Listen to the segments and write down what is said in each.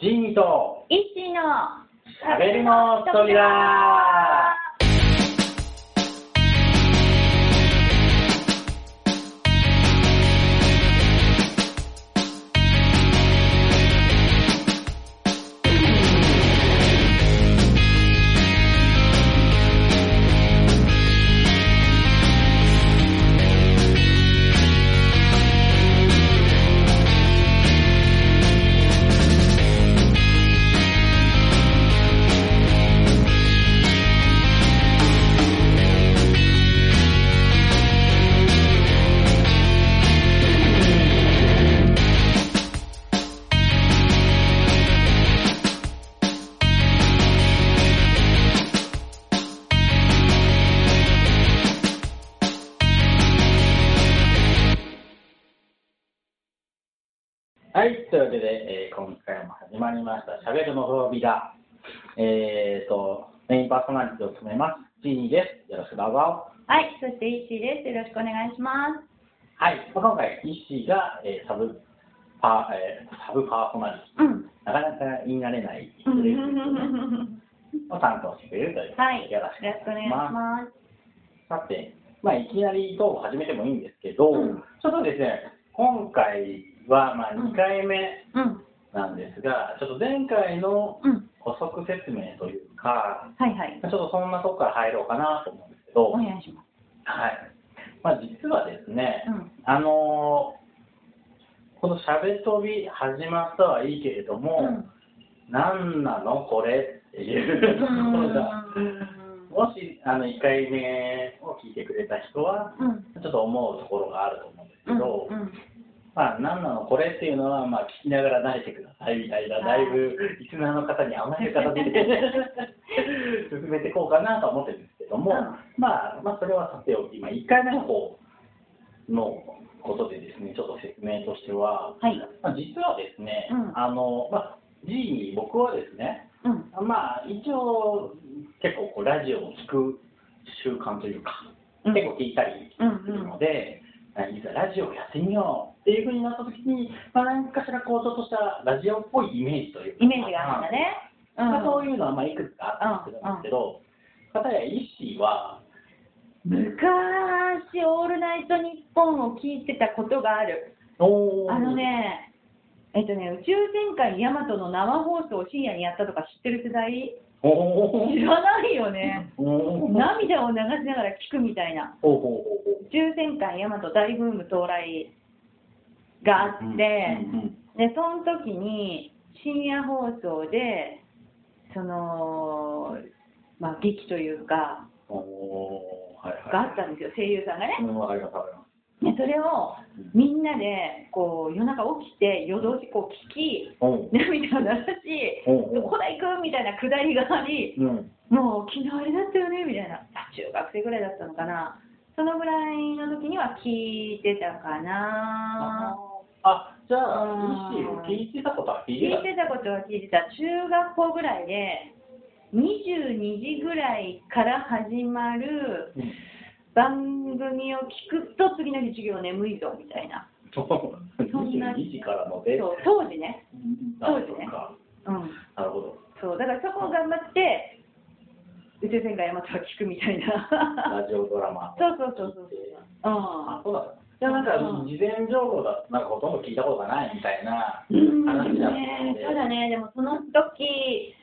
ジーニーとイッシーのしゃべりの扉始まりました、しゃべるの扉。えーと、メインパーソナリティを務めます、ジーニーです。よろしくどうぞ。はい、そしてイッシーです。よろしくお願いします。はい、今回、イッシーが、えーサブパー、えーサブパーソナリテうん。ィ、なかなか言い慣れない人うんを担当してくれるというはい、で、よよろろしくお願いします。さて、まあ、いきなりトーク始めてもいいんですけど、うんちょっとですね、今回は、まあ、2回目うん。なんですが、ちょっと前回のうん。補足説明というか、はいはい。ちょっとそんなとこから入ろうかなと思うんですけど、お願いします。はい。まあ、実はですね、うん。あのーこのしゃべ飛び始まったはいいけれども、何なのこれっていうところが、もしあの1回目を聞いてくれた人は、うん。ちょっと思うところがあると思うんですけど、うん。まあ、何なのこれっていうのは、まあ、聞きながら慣れてくださいみたいな、だいぶリスナーの方に甘え方で進めていこうかなとは思ってるんですけども、うん。まあ、まあ、それはさておき、まあ、1回目の方のことでですね、ちょっと説明としては、はい。まあ、実はですね、うん。あの、まあ、G に僕はですね、うん。まあ、一応、結構こうラジオを聞く習慣というか、うん。結構聞いたりするので、いざラジオをやってみようっていうふうになった時に、まあ、何かしらこうちょっとしたラジオっぽいイメージというか、イメージがあるんだね。うん。まあ、そういうのはまあいくつかあったんですけど、片やイッシーは、昔、オールナイトニッポンを聞いてたことがある。あの、ね、えっとね、宇宙戦艦ヤマトの生放送を深夜にやったとか知ってる世代？知らないよね。涙を流しながら聞くみたいな。宇宙戦艦ヤマト大ブーム到来があって、で、その時に深夜放送で、その、まあ、劇というか、はいはい。があったんですよ、声優さんがね。でそれをみんなでこう夜中起きて夜通しこう聞き涙を流しおうどこだ行くみたいなくだりがありうん。もう昨日あれだったよねみたいな。あ中学生ぐらいだったのかな。そのぐらいの時には聞いてたかなあ、じゃあ、うん。イッシーを聞いてたことは聞いてた。聞いてたことは聞いてた。中学校ぐらいで22時ぐらいから始まるうん。番組を聞くと次の日授業眠いぞみたいな。そんな22時からので、そう当時ね。なるほどか。うん。なるほど。そうだからそこを頑張って宇宙戦艦ヤマトは聞くみたいな。ラジオドラマ。そうそうそうそうあ、う。そうだった。じゃあなんか、うん。事前情報だとなんかほとんど聞いたことがないみたいなうん。話だったで。ただね。でもその時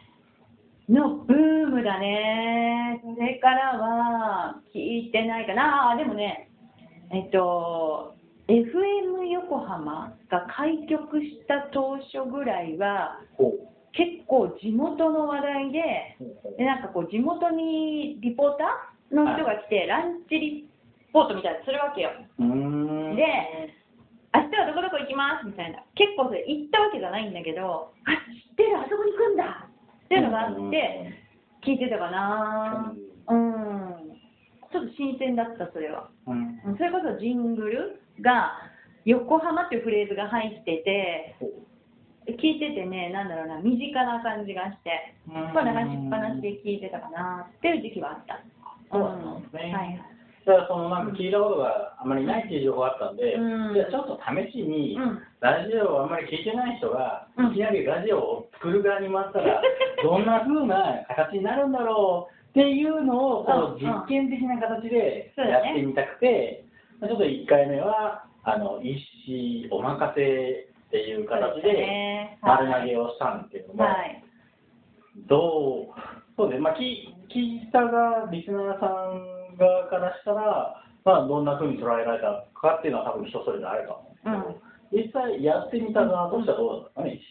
のブームだね。それからは聞いてないかな。あでもねえっと FM 横浜が開局した当初ぐらいは結構地元の話題ででなんかこう地元にリポーターの人が来て、ランチリポートみたいするわけよ。で明日はどこどこ行きますみたいな結構それ行ったわけじゃないんだけどあ知ってるあそこに行くんだっていうのがあって聞いてたかなうんちょっと新鮮だったそれはうん。うん。それこそジングルが横浜っていうフレーズが入ってて聞いててねなんだろうな身近な感じがしてうんまあ流しっぱなしで聞いてたかなっていう時期はあった。そうなんですねはい。だからそのなんか聞いたことがあんまりないっていう情報があったんで、うん。じゃあちょっと試しに、うん。ラジオをあんまり聞いてない人が、うん。いきなりラジオを作る側に回ったら、どんな風な形になるんだろうっていうのをこうん。う実験的な形でやってみたくて、まあちょっと1回目はあの一子お任せっていう形で丸投げをしたんですけども、はい。どう、そうですね、まあ、聞聞いたが、リスナーさん側からしたら、まあ、どんな風に捉えられたかっていうのは、多分人それぞれあると思うんですけど、実際やってみた側としてはどうだったんです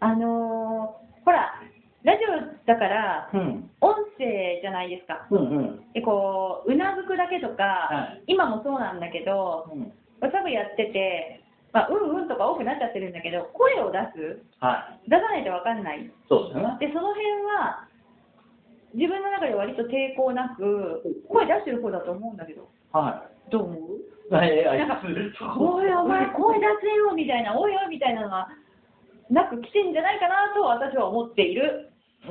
あのーほら、ラジオだから、かね、うん、音声じゃないですか。うん、うん、でこう、うなずくだけとか、はい。今もそうなんだけど、うん、わさぶやってて、まあ、うんうんとか多くなっちゃってるんだけど、声を出す？はい、出さないとわかんない。そうですよね。で、その辺は、自分の中で割と抵抗なく、声出してる方だと思うんだけど、はどう思う？い。えー、なんかあおい、お前、声出せよみたいな、おいおいみたいなのがなく来てんじゃないかなと私は思っている。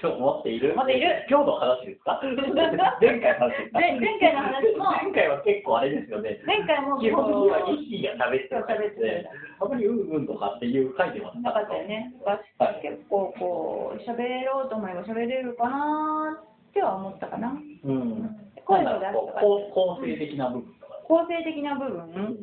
と思っている。思っている。今日の話ですか？前回の話ですか？前前回の話も。前回は結構あれですよね。前回も基本的には意識が喋ってるそう喋ってるあんまりうんうんとかっていう回ではなかった。よね。はい結構こう、喋ろうと思えば喋れるかなっては思ったかな。うん。声を出すとかこう構成的な部分とか。構成的な部分。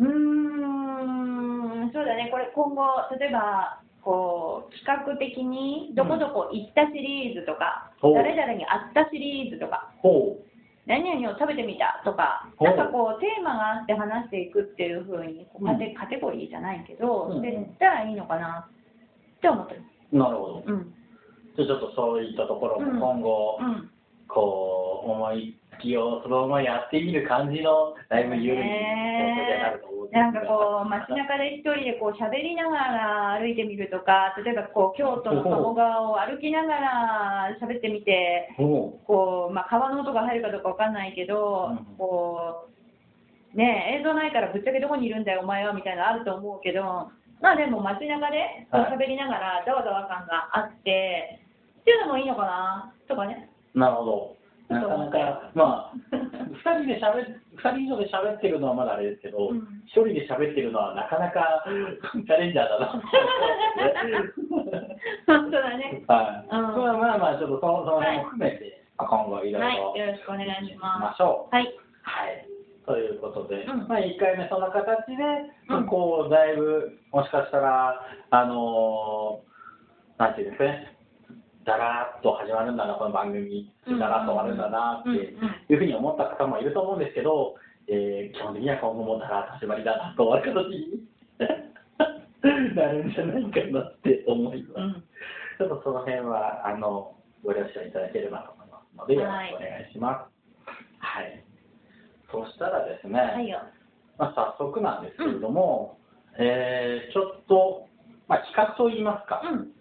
うーん、そうだね、これ今後、例えば、こう、企画的に、どこどこ行ったシリーズとか、ほう誰々に会ったシリーズとか、ほ何々を食べてみたとか、なんかこう、テーマがあって話していくっていう風にこうカテ、カテゴリーじゃないけど、うんしていったらいいのかなって思ってる。う。なるほど。うん。じゃあちょっとそういったところも今後、うん。こう、思いつきをそのままやってみる感じの、だいぶ緩い状況になると思うんですがなんかこう、街中で一人でこう喋りながら歩いてみるとか、例えばこう京都の鴨川を歩きながら喋ってみて、ほこうまあ、川の音が入るかどうかわかんないけど、うんこうねえ映像ないからぶっちゃけどこにいるんだよ、お前はみたいなのあると思うけど、まあでも街中でこうはい喋りながらざわざわ感があって、っていうのもいいのかなとかね。う。なるほど。なかなか、まあ、二人で喋っ、二人以上で喋ってるのはまだあれですけど、うん一人で喋ってるのはなかなか チャレンジャーだな。本当だね。はい。うんそれはまあまあ、ちょっとそのその辺も含めて、まあ今後いろいろはい、よろしくお願いしまましょう。す。はい。はい。ということで、うんまあ1回目そんな形で、うんこう、だいぶ、もしかしたら、あのーなんていうんですかね、だらーっと始まるんだな、この番組、だらっと終わるんだなってうんうんいうふうに思った方もいると思うんですけど、えー基本的には今後もだらっと始まりだなと終わる形に なるんじゃないかなって思います。うんちょっとその辺は、あの、ご了承いただければと思いますので、よろしくお願いします。はい。そしたらですね、はいよ。まあ、早速なんですけれども、えーちょっと、まあ、企画といいますか、うん。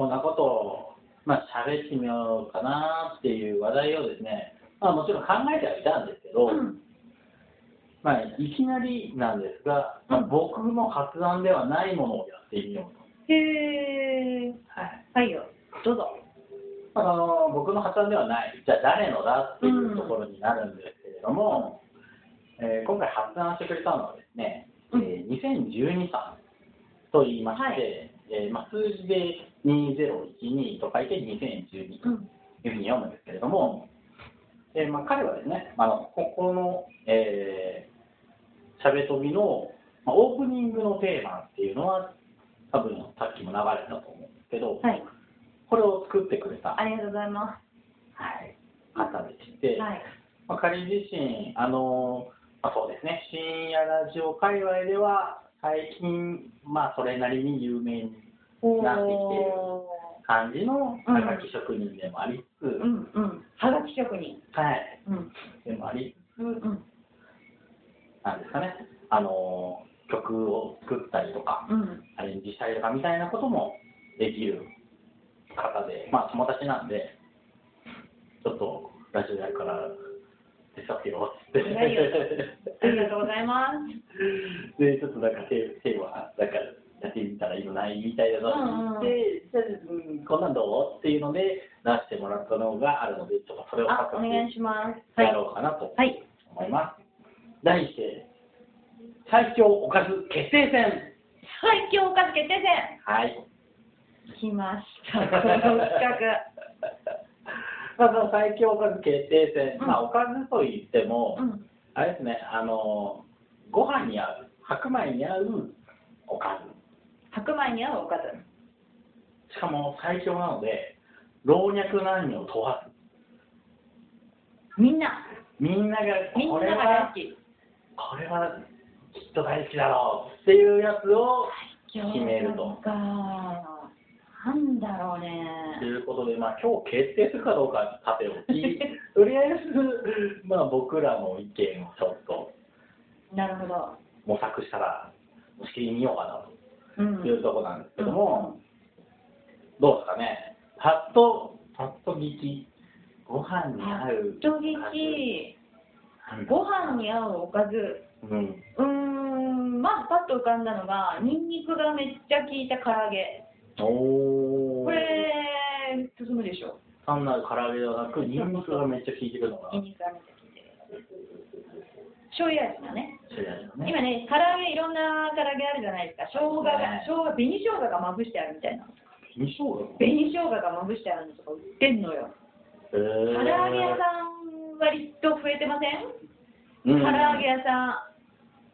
こんなことを、まあ、喋ってみようかなっていう話題をですね、まあ、もちろん考えてはいたんですけど、うん。まあ、いきなりなんですが、まあうん僕の発案ではないものをやってみようと。へー。はいはいよ。どうぞ。あの僕の発案ではない、じゃあ誰のだっていうところになるんですけれども、えー今回発案してくれたのはですね、うんえー2012さんと言いまして、はいえーまあ、数字で2012と書いて2012とうん。いうふうに読むんですけれども、えーまあ、彼はですね、あのここの、えー、しゃべとびの、まあ、オープニングのテーマっていうのは、多分さっきも流れたと思うんですけど、はい。これを作ってくれた、ありがとうございまはい、方でして、す。はい。まあ、彼自身、あのまあ、そうですね、深夜ラジオ界隈では、最近、まあ、それなりに有名におなってきてる感じのうんはがき職人でもありつつ、うんうん。はがき職人。はい、うん。でもありつつ、うん。なんですかね、あの曲を作ったりとか、うん。アレンジしたりとかみたいなこともできる方で、まあ友達なんで、ちょっとラジオやるから手伝ってよって。いやいやありがとうございます。で、ちょっとなんかテーテーマ、なんかやせてみたらいいのないみたいなのを聞いて、じゃあ、うん、こんなんどう？っていうので出してもらったのがあるので、ちょっとそれをあ、お願いします。やろうかなとはい。思います。題して、最強おかず決定戦最強おかず決定戦はい。来ました、この企まあ、その最強おかず決定戦、うんまあ、おかずといっても、画。うん。あれですね、あの、ご飯に合う、白米に合うおかず。白米に合うおかず。しかも最強なので、老若男女問わず、みんな、みんながみんなこれはが大好、き。これはきっと大好きだろうっていうやつを決めると。か。なんだろうね。ということで、まあ、今日決定するかどうかさておき、とりあえず、まあ、僕らの意見をちょっとなるほど。模索したら、しきり見ようかなうん。というところなんですけども、どうですかね、パッと、パッと聞き、ご飯に合う。人聞ご飯に合うおかず。うん。うーん、まずパッと浮かんだのが、ニンニクがめっちゃ効いた唐揚げ。おー。これ、進むでしょ。単なる唐揚げではなく、ニンニクがめっちゃ効いてくるのが、ニンニクがめっちゃ効いてる。醤油味だね。知り合いのね。今ね、唐揚げいろんな唐揚げあるじゃないですか。生姜が、ね生姜、紅生姜がまぶしてあるみたいな。紅生姜？紅生姜がまぶしてあるのとか売ってんのよ。へー唐揚げ屋さん割と増えてません？うん唐揚げ屋さん。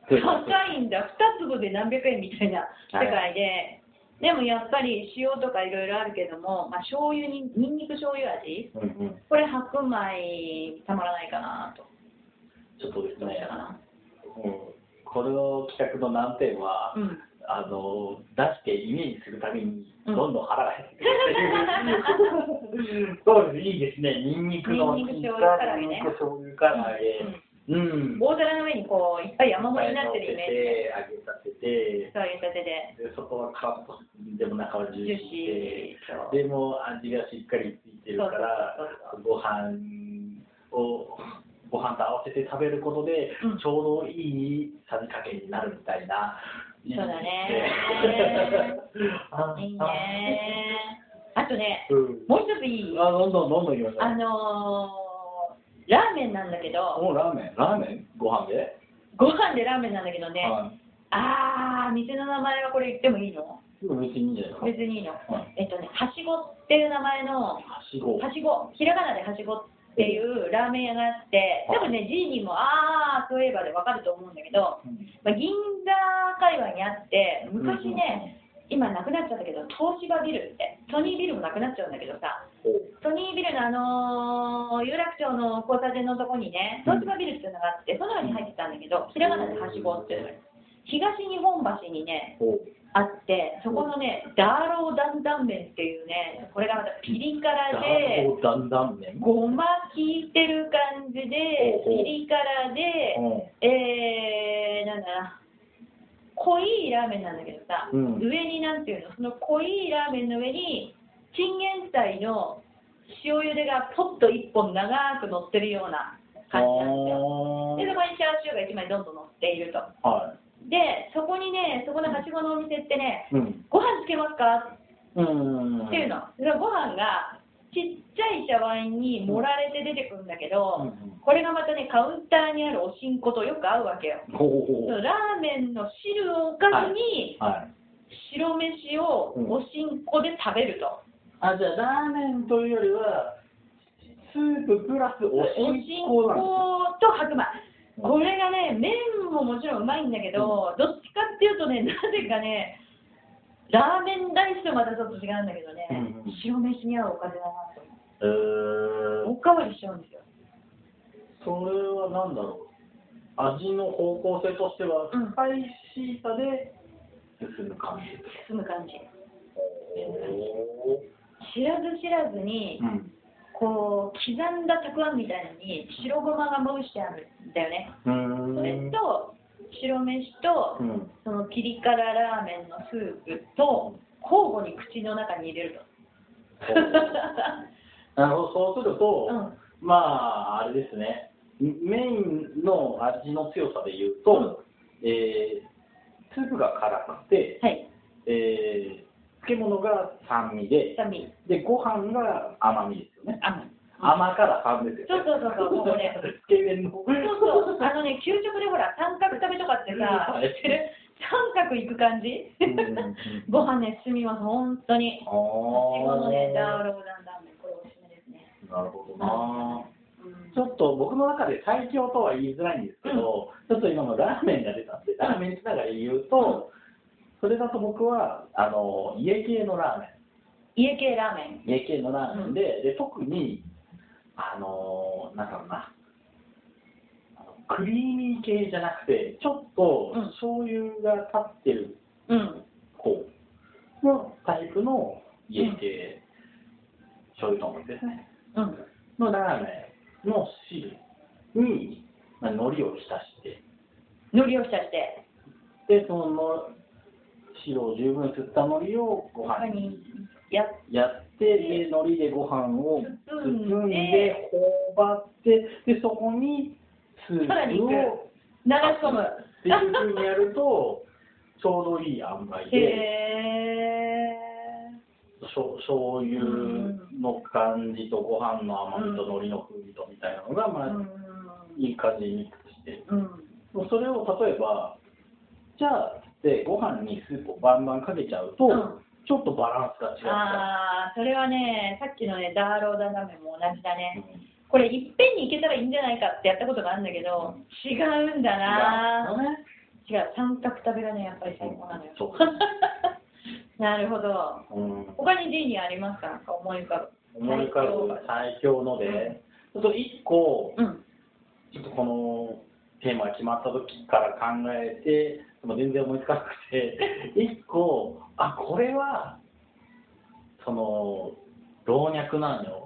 高いんだ。2粒で何百円みたいな世界で。でもやっぱり塩とかいろいろあるけども、まあ、醤油に、にんにく醤油味うんうん。これ白米たまらないかなと。ちょっとですねどうん、この企画の難点は、うん。あの出してイメージするたびに、うんどんどん腹が減ってくるっていう。そうです、いいですね。ニンニクのニンニク醤油唐揚げねニンニク醤油唐揚げ。うん。大皿の上にこういっぱい山盛りになってるイメージで。揚げさせて、そういうたてで。でそこはカットでも中はジューシシー。で、でも味がしっかりついてるからご飯を、ご飯と合わせて食べることで、うんちょうどいいさじ加減になるみたいな。そうだねあいいね。あとね、うん。もう一ついい？あ、どんどんどんどんいきましょう。あのー、ラーメンなんだけど、もうラーメン。ラーメン？ご飯で、ご飯でラーメンなんだけどね、はい。あー、店の名前はこれ言ってもいいの？別にいいんじゃないですか。別にいいの？はい。えっとね、はしごっていう名前の、はしご。はしご、ひらがなではしごっていうラーメン屋があって、多分ね、G にも、あー、そういえばでわかると思うんだけど、うん。まあ、銀座界隈にあって、昔ね、今なくなっちゃったけど、東芝ビルって、ソニービルもなくなっちゃうんだけどさ、ソニービルのあのー有楽町の交差点のとこにね、東芝ビルっていうのがあって、その中に入ってたんだけど、ひらがなではしごっていうのが東日本橋にね、あって、そこのね、ダーローダンダン麺っていうね、これがまたピリ辛で。ごま効いてる感じで、ピリ辛で、うん。えー、なんだな、濃いラーメンなんだけどさ、うん上になんていうの、その濃いラーメンの上に、チンゲン菜の塩茹でがポッと一本長く乗ってるような感じなんですよ。で、そこにチャーシューが一枚どんどん乗っていると。はで、そこにね、そこのはしごのお店ってね、い。うん。ご飯つけますか？うん。っていうの。でご飯がちっちゃい茶碗に盛られて出てくるんだけど、これがまたね、カウンターにあるおしんことよく合うわけよ。ラーメンの汁をおかずに、はい。白飯をおしんこで食べると。あ、じゃあ、ラーメンというよりは、スーププラスおおししんんこと白米。うんこれがね、麺ももちろんうまいんだけど、どっちかっていうとね、なぜかね、ラーメンライスとまたちょっと違うんだけどね、白飯に合うおかずだなと思えう。ーおかわりしちゃうんですよ。それは何だろう。味の方向性としては、うんスパイシーさで進む感じ。進む感じ。お知らず知らずに、うん。こう、刻んだたくあんみたいのに白ごまがまぶしてあるんだよね。それと、白飯と、うん。そのピリ辛ラーメンのスープと、交互に口の中に入れると。なるほど、そうすると、うんまあ、あれですね、メインの味の強さで言うと、えースープが辛くて、はい。えー、漬物が酸味で、酸味。で、ご飯が甘みですよね。甘い。甘から酸ですよ、そうそうそうそう、もうね。つけ麺の。そうそう、あのね、給食でほら、三角食べとかってさ、三角いく感じ？うんうんうんご飯ね、進みます、本当に。あいちごのね、ダーーローランラーメン、これおすすめですね。なるほどな。うんちょっと僕の中で最強とは言いづらいんですけど、ちょっと今のラーメンが出たんで、ラーメンつながりで言うと、それだと僕はあの家系のラーメン。家系ラーメン。家系のラーメンで,、で特にあのなんだろうなクリーミー系じゃなくてちょっとうん。醤油が立ってるうん。方のタイプの家系、醤油豚骨ですね。うん。のラーメンの汁に、まあ、海苔を浸して。海苔を浸して、でその汁を十分吸った海苔をご飯に。にやって、で、海苔でご飯を包包んでんで、頬張って、で、そこにさらにプを行く流し込む。っていうふうにやると、ちょうどいい塩梅へで、ー。しょ醤油の感じとご飯の甘みと海苔の風味とみたいなのが、まあ、うん。いい感じにミックスして、うん。もうそれを例えば、じゃあ、で、ご飯にスープをバンバンかけちゃうと、うんちょっとバランスが違っちゃああ、それはね、さっきのね、ダーローダラーメンも同じだう。ね。うんこれ、いっぺんにいけたらいいんじゃないかってやったことがあるんだけど、違うんだな違う三角食べがね、やっぱり最高なのよ。そう なるほど。うん他に D にありますか？なんか思い浮かぶ。思い浮かぶ最強ので、ちょっと一個、うん。ちょっとこのテーマが決まった時から考えて、でも全然思いつかなくて、一個、あ、これは、その、老若男女、うん。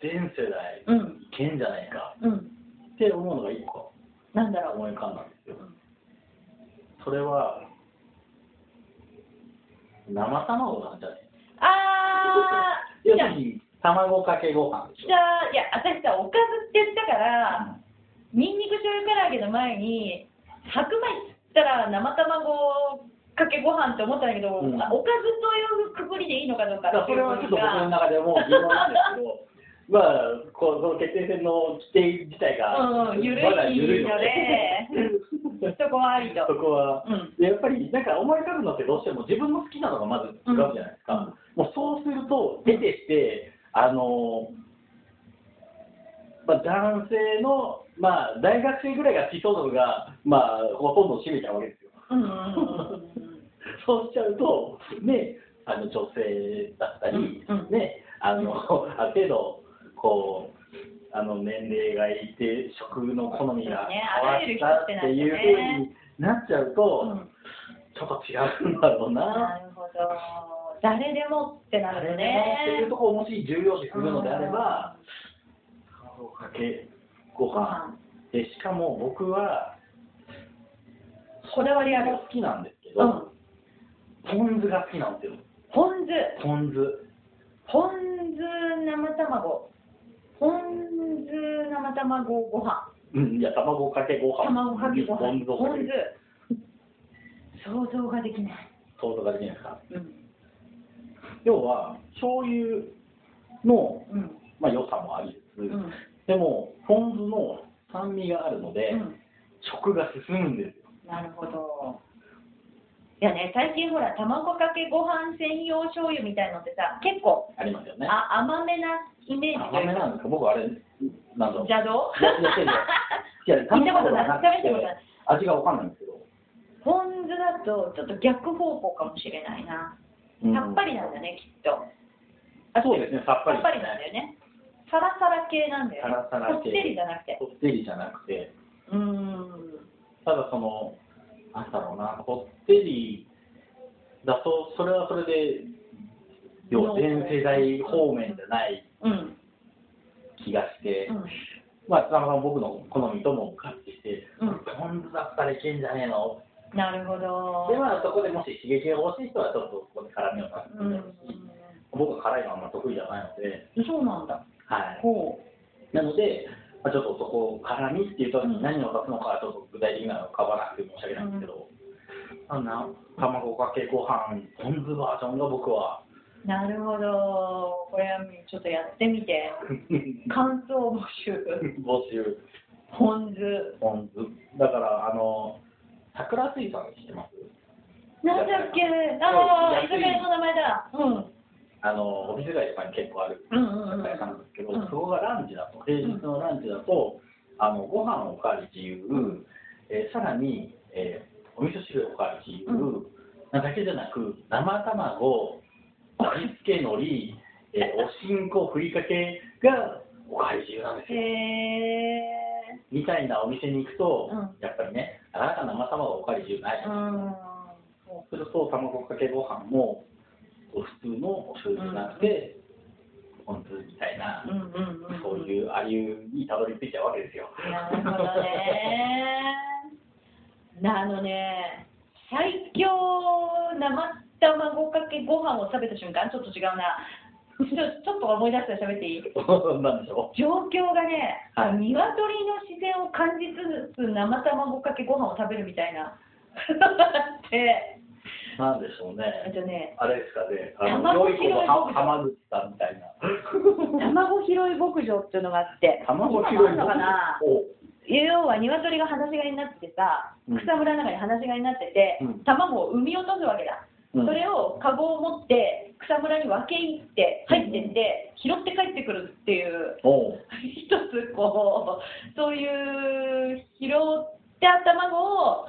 全世代、うん。いけんじゃないかうん。って思うのが一個なんだろう。思い浮かんだんですようん。それは、生卵なんじゃない？あー、じゃあ、要するに、卵かけご飯でしょじ。ゃあ、いや、私さ、おかずって言ったから、ニンニク醤油唐揚げの前に、白米っつったら生卵かけご飯って思ったんだけど、うんあおかずというくくりでいいのかどうかだからそれはちょっと僕の中でも疑問なんですけど、まあ、この決定戦の規定自体が、うん、ゆるまだ緩いいの。ので、そこはありと。そこは、うん。でやっぱりなんか思い浮かぶのってどうしても自分の好きなのがまず浮かぶじゃないですか、もうそうすると、出てして、あのまあ、男性の、まあ、大学生ぐらいが思想度が、まあ、ほとんど占めちゃうわけですよ。うんうんうんうん。そうしちゃうと、ね、あの女性だったり、うんうん。ね、あのある程度こうあの年齢がいて食の好みがね変わったっていうふうになっちゃうと、うんちょっと違うんだろうな。なるほど。誰でもってなるよ誰でもっていうねと。ころをもし重要視するのであれば、卵かけごご飯飯でしかも僕はこだわりある。好きなんですけど、うん。ポン酢が好きなんですよ。ポン酢。ポン酢。ポン酢生卵。ポン酢生卵ご飯。うん、いや、卵かけご飯。卵かけご飯。ポン酢。想像ができない。想像ができないですか？うん。要は、醤油の、うん。まあ、良さもありつつ、うん。でも、ポン酢の酸味があるので、うん。食が進むんですよ。なるほど。いやね、最近ほら、卵かけご飯専用醤油みたいのってさ、結構ありますよね。あ甘めなイメージと甘めなんですか？僕、あれ、なんだろう。邪道いや見 たことない食べたことない味がわかんないんですけど。ポン酢だとちょっと逆方向かもしれないな。うんさっぱりなんだね、きっと。そうですね、さっぱり。さっぱりなんだよね。サラサラ系なんだよね。サラサラ系こってりじゃなくて。こってりじゃなくて、うーん。ただその、なんだろうな、こってりだと、それはそれで、要は全世代方面じゃないうん。気がして、うん。まあ、たまたま僕の好みとも合致して、うんポン酢だったらいけんじゃねえの？なるほど。で、まあ、そこでもし刺激が欲しい人は、ちょっとそこで辛みを出すうんみたいなし、僕は辛いのはあんま得意じゃないので、そうなんだ。はい。ほなので、まあ、ちょっとそこ、辛みっていうとうん何を指すのかはちょっと具体的なのかばなくて申し訳ないんですけど、あんな卵かけご飯ポン酢バージョンが僕はなるほど。これはちょっとやってみて。感想募集。募集ポン酢。ポン酢だからあの桜水産知ってます？なんだっけ？ああ、居酒屋の名前だ。うん。あのオフィス街とかに結構ある屋さんなんですけど、うん。そこがランチだと平日のランチだと、あのご飯おかわり自由、えーさらに、えーお味噌汁おかわり自由、うなだけじゃなく生卵味付け海苔、えーおしんこふりかけがおかわり自由なんですへよえ。みたいなお店に行くと、うん。やっぱりねなかなか生卵おかわり自由ない、うん。そうすると卵かけご飯も普通のお醤油じゃなくて、ポン酢みたいな。そういうありゆにたどり着いちゃうわけですよ。なるほどね。あのね、最強生卵かけご飯を食べた瞬間、ちょっと違うな。ちょちょっと思い出したら喋っていい？なんでしょ状況がね、はい鶏の自然を感じつつ生卵かけご飯を食べるみたいな。で、うなんでしょうえっね。とね、あれですかね、あの、卵拾い牧場。浜口さんみたいな。卵拾い牧場っていうのがあって、卵拾い今もあるのかな？お要は鶏が放し飼いになっててさ、うん。草むらの中に放し飼いになってて、うん。卵を産み落とすわけだ。うん。それをカゴを持って草むらに分け入って入ってって、拾って帰ってくるっていうおう。一つこうそういう拾った卵を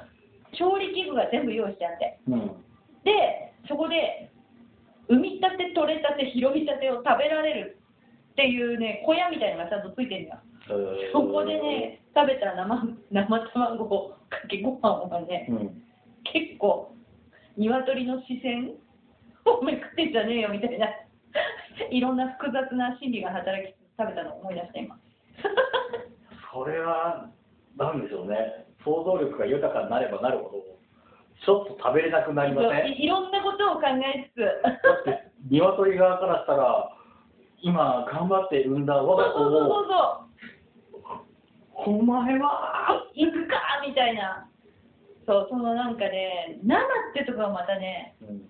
調理器具が全部用意してあって。うん。でそこで産みたて取れたて拾いたてを食べられる。っていうね小屋みたいなのがちゃんとついてるんだえー。そこでね食べた生生卵かけご飯はねうん。結構鶏の視線をめくってんじゃねえよみたいな。いろんな複雑な心理が働き食べたのを思い出した今。それは、なんでしょうね。想像力が豊かになればなるほど、ちょっと食べれなくなりません？いいろんなことを考えつつ。だって、鶏側からしたら、今、頑張って産んだ我が子そうそうを、そうそう。お前は、行くか！みたいな。そうそのなんかね生ってとこはまたねうん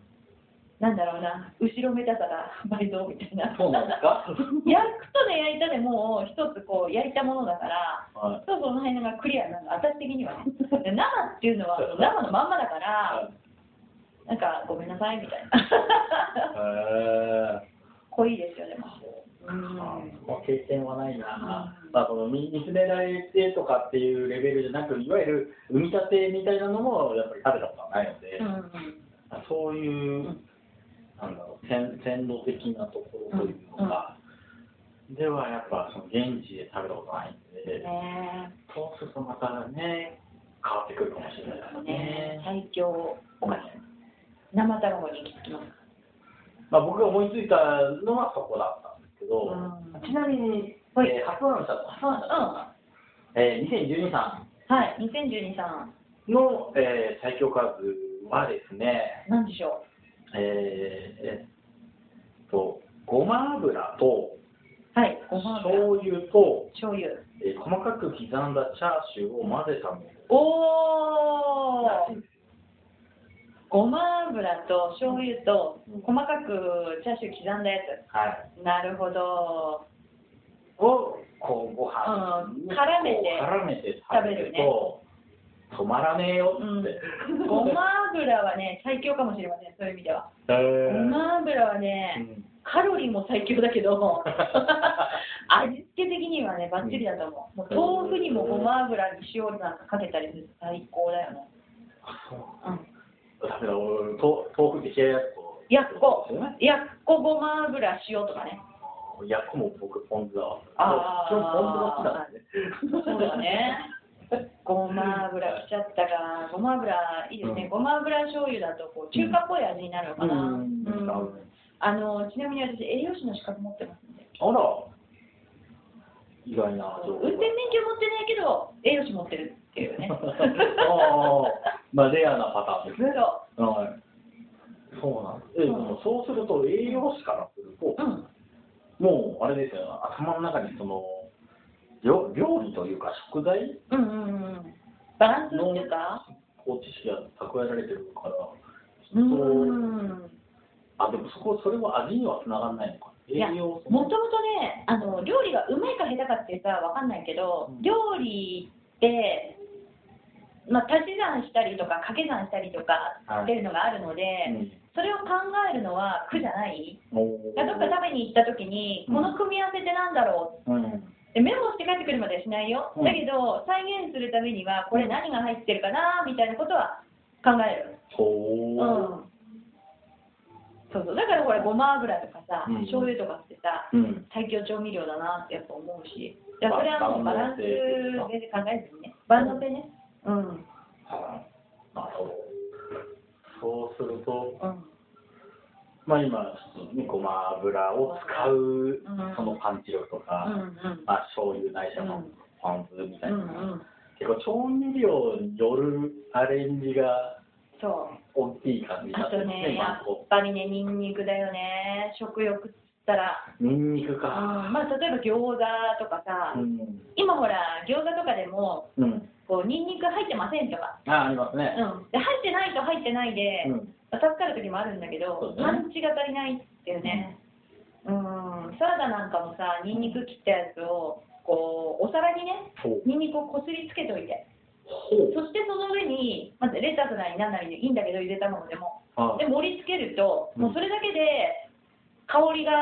なんだろうな後ろめたさが倍増みたいな。そうなんですか？焼くとね焼いたでもう一つこう焼いたものだからはい。そうその辺がクリアなんだ。私的にはね。で生っていうのは生のまんまだからなんかごめんなさいみたいな。へ濃いですよでも。ーうん。経験はないな、うん。まあ、この見見つめられてとかっていうレベルじゃなく、いわゆる産みたてみたいなのもやっぱり食べたことはないので、うん。そういう、うんなんだろう鮮鮮度的なところというのが、ではやっぱその現地で食べたことないんで、ねそうするとまたね、変わってくるかもしれないですね。ね。最強おかず生卵に行き着きますまあ、僕が思いついたのはそこだったんですけど、うん。ちなみに、はい。えーん、えー2012さはい2012さんん。の、えー最強カズはですね、何でしょえーと、ごま油とうはいごま油。醤油と、醤油。えー細かく刻んだチャーシューを混ぜたもの。おー。ごま油と醤油と細かくチャーシュー刻んだやはい。つなるほど。を、こう、ご飯にうん絡めて絡めて食べると、止まらねえようん。って。ごま油はね最強かもしれませんそういう意味では。へごーま油はね、カロリーも最強だけど 味付け的にはねバッチリだと思う。もう豆腐にもごま油に塩なんかかけたりすると最高だよね。あそう。うん。だ、俺、と豆腐って冷ややっこ。やっこ。やっこごま油塩とかね。やっこも僕、ポン酢だわ。あー。基本ポン酢が好きなんですね。そうだね ごま油きちゃったがごま油いいですね、うん。ごま油醤油だとこう中華っぽい味になるのかな、うん。うん。あのちなみに私栄養士の資格持ってますんであら、意外な。運転免許持ってないけど栄養士持ってるっていうね。ああ、まあレアなパターンですね。そはい。そうなんです。え、でもそうすると栄養士からすると、ううん。もうあれですよね、頭の中にその、料料理というか食材うんうんうん。バランスっていうか？こう知識が蓄えられてるから、うーんあ、でもそこ、それは味にはつながらないのか。栄いや養素も。ともとねあの料理がうまいか下手かってさわかんないけど、うん。料理って、まあ、足し算したりとか掛け算したりとかはい。っていうのがあるので、うん。それを考えるのは苦じゃない？おだからどっか食べに行った時に、うん。この組み合わせってなんだろう？うん。でメモして帰ってくるまではしないよ、うん。だけど再現するためにはこれ何が入ってるかなみたいなことは考える、ほう。ん。そうそう。だからこれごま油とかさ、うん。醤油とかってさう。うん。最強調味料だなってやっぱ思うし。それはもうバランスで考えずにね。万能でね。うん。はい。なるほど。そうすると、うんまあ今、普通にごま油を使う、うん。そのパンチ力とうか、んうん。まあ醤油ないしはうんポン酢みたうんいな、うん結構調味料によるアレンジが大きい感じになあってるとねやっぱりねニンニクだよね。食欲っつったら。ニンニクうん。か。まあ例えば餃子とかさ、うん。今ほら餃子とかでもうん。こうニンニク入ってませんとか、あ、ありますね。うん、で入ってないと入ってないで、うん。助かる時もあるんだけど、パンチが足りないっていうね、うん、サラダなんかもさ、ニンニク切ったやつを、こう、お皿にね。ニンニクをこすりつけといて。そしてその上に、まずレタスなりなんなりでいいんだけど、ゆで卵でも、あで盛り付けると、うんもうそれだけで香りが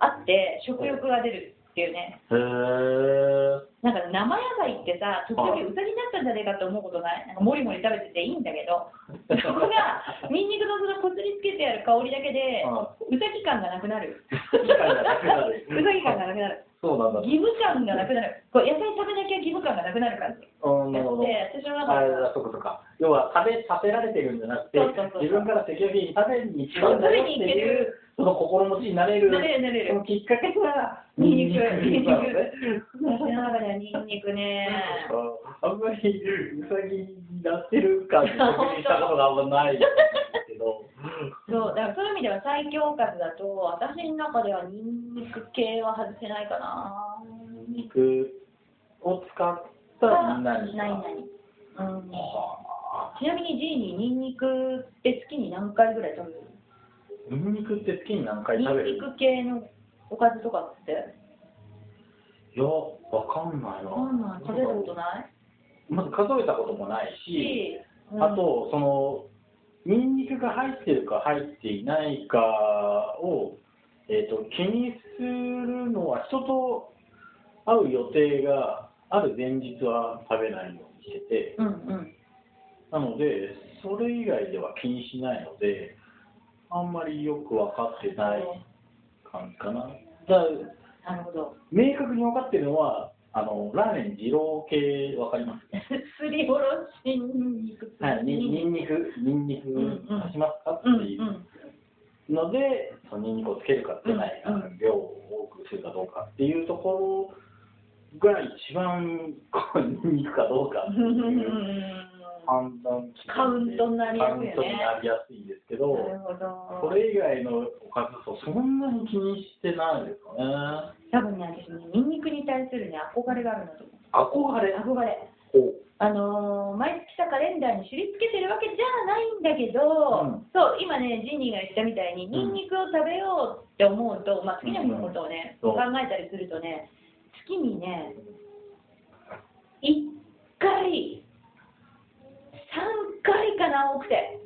あって、食欲が出るっていうね。へー。なんか生野菜ってさ、時々はいうさぎになったんじゃねえかと思うことない？なんかもりもり食べてていいんだけど、そこが、ニンニクのそのこすりつけてある香りだけで、はうさぎ感がなくなる。うさぎ感がなくなる。そうなんだ。義務感がなくなる。こう野菜食べなきゃ義務感がなくなる感じ。うん、なるほど。で、私の中あでは、そうかそうか。要は食べさせられてるんじゃなくて自分から積極的に食べに行くんだよっていうる、その心持ちになれる、なれるなれるそのきっかけが、ニンニクニンニク。私の中ではニンニクね。あんまりうさぎになってるかって確認したことがあんまないけど。そう、だからそういう意味では最強おかずだと、私の中ではニンニク系は外せないかな。ニンニクを使ったらみんなに。何？々。うん。はあちなみに G にニンニクって月に何回ぐらい食べる？ニンニクって月に何回食べる？ニンニク系のおかずとかって？いや、わかんないな。なんなん食べたことない？まず数えたこともないし、し、うんあと、その、ニンニクが入ってるか入っていないかを、えー、と気にするのは、人と会う予定がある前日は食べないようにしてて、うんうん。なので、それ以外では気にしないので、あんまりよく分かってない感じかな。だなるほど。明確に分かってるのは、あのラーメン二郎系分かります すりおろしニンニク。はい、にニンニク、ニンニクうんうん足しますかってうんう。いうんので、そのニンニクをつけるかつけないか、うん量を多くするかどうかっていうところが一番こうニンニクかどうかっていう判断カウントになりやすいよねカウントになりやすいですけど、なるほど。それ以外のおかずとそんなに気にしてないですかね。多分ね、私ね、ニンニクに対するね、憧れがあるんだと思う。憧れ憧れ。おあのー毎月さカレンダーに印付けてるわけじゃないんだけど、うんそう今ねジンニーが言ったみたいにんニンニクを食べようって思うと、まあ、次の日のことをね、うん考えたりするとね月にね1回3回かな多くて。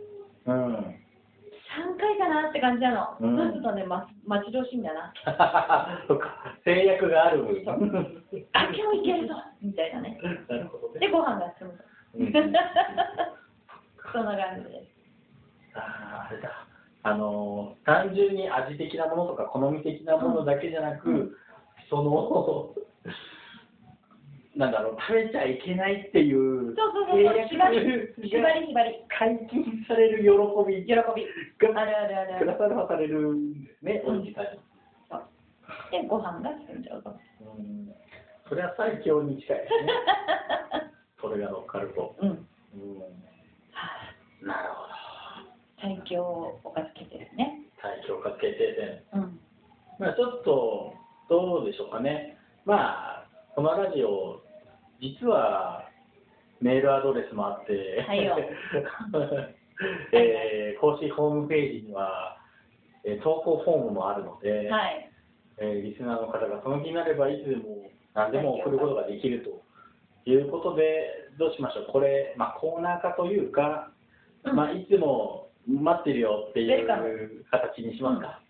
うん。3回かなって感じなの、うん。そうするとね、ま、待ち遠しいんだな。そっか、制約がある。分。あ今日いけるぞみたいなね。なるほどね。でご飯が進むと、うん そんな感じです。あーあれだ。あのー単純に味的なものとか好み的なものだけじゃなく、うん。その、なんだろう、食べちゃいけないっていうそうそうそう制縛り約縛がり縛り解禁される喜び喜びがあるあるあるあるプラスアルファされるんですね、うんおじさんに。でご飯が進んじゃうとうんそれは最強に近いですね。それが乗っかると。うんうんはなるほど。あ最強おかず決定ですね最強化決定戦。うんまあちょっと、どうでしょうかね。まあ、このラジオ、実は、メールアドレスもあって、はいよ えー公式ホームページには、えー投稿フォームもあるので、はい。えーリスナーの方がその気になればいつでも何でも送ることができるということで、どうしましょう、これ、まあ、コーナー化というか、うんまあ、いつも待ってるよっていう形にしますか。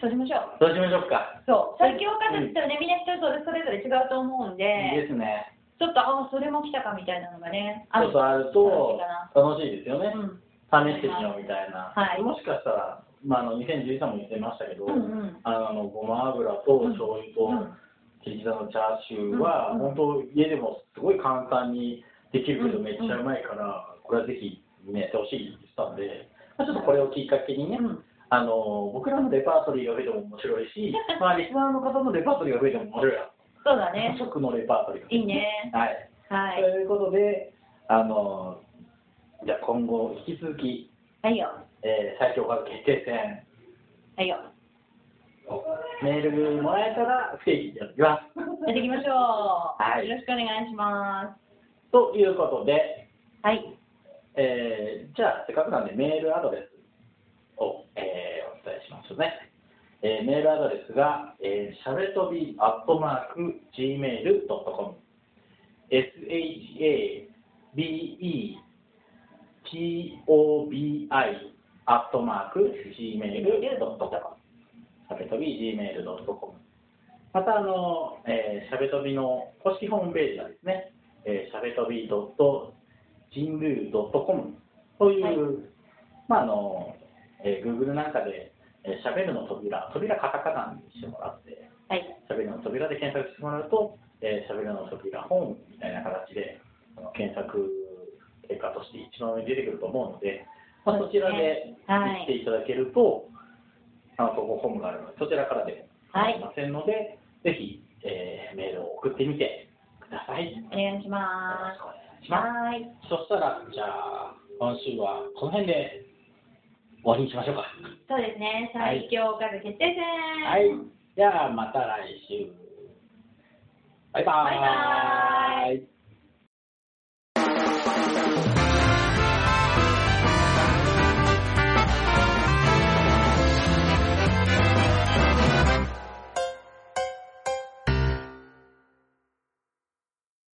そうしましょう。そうしましょうか。そう。最強化って言ったらね、みんな人それぞれ違うと思うんいいで、ですね。ちょっと、ああ、それも来たかみたいなのがね、ちょっとあると楽しいですよね。うん。試してみようみたいな。はいもしかしたら、まあ、あの2013も言ってましたけど、うんうんあのごま油と醤油と、うん切り刻みのチャーシューは、うん本当家でもすごい簡単にできるけど、うんめっちゃうまいから、これはぜひ、ね、やってほしいって言ってたんで、まあ、ちょっとこれをきっかけにね、うんあの僕らのレパートリーが増えても面白いし、まあ、リスナーの方のレパートリーが増えても面白いな。そうだね。食のレパートリーが。いいね。はい。はい。ということで、あのじゃあ今後、引き続き、はいよ。えー最強化決定戦、はいよ。メールもらえたら不定期でやっていきます。やっていきましょう。はいよろしくお願いしまということで、す。はい。えーじゃあ、せっかくなんでメールアドレスを、えーお伝えしますね。えーメールアドレスが、えー、しゃべとびアットマーク gmail.com shabeTobi アットマーク gmail.com しゃべとび gmail.com また、あの、えー、しゃべとびの公式ホームページがですね、えー、しゃべとび .jinru.com という、はい。まあ、あの、えー、Google なんかで、えー、しゃべるの扉、扉カタカナにしてもらって、はい。しゃべるの扉で検索してもらうと、えー、しゃべるの扉本みたいな形で、検索結果として一番上に出てくると思うので、まあ、そちらではい見ていただけると、あの投稿フォームがあるので、そちらからでもはい構いませんので、ぜひ、えーメールを送ってみてください。お願いしまくお願いしす。ます。はい。そしたら、じゃあ、今週はこの辺で終わりにしましょうか。そうですね。はい最強家族決定戦。はい。じゃあ、また来週。バイバーバイバーイ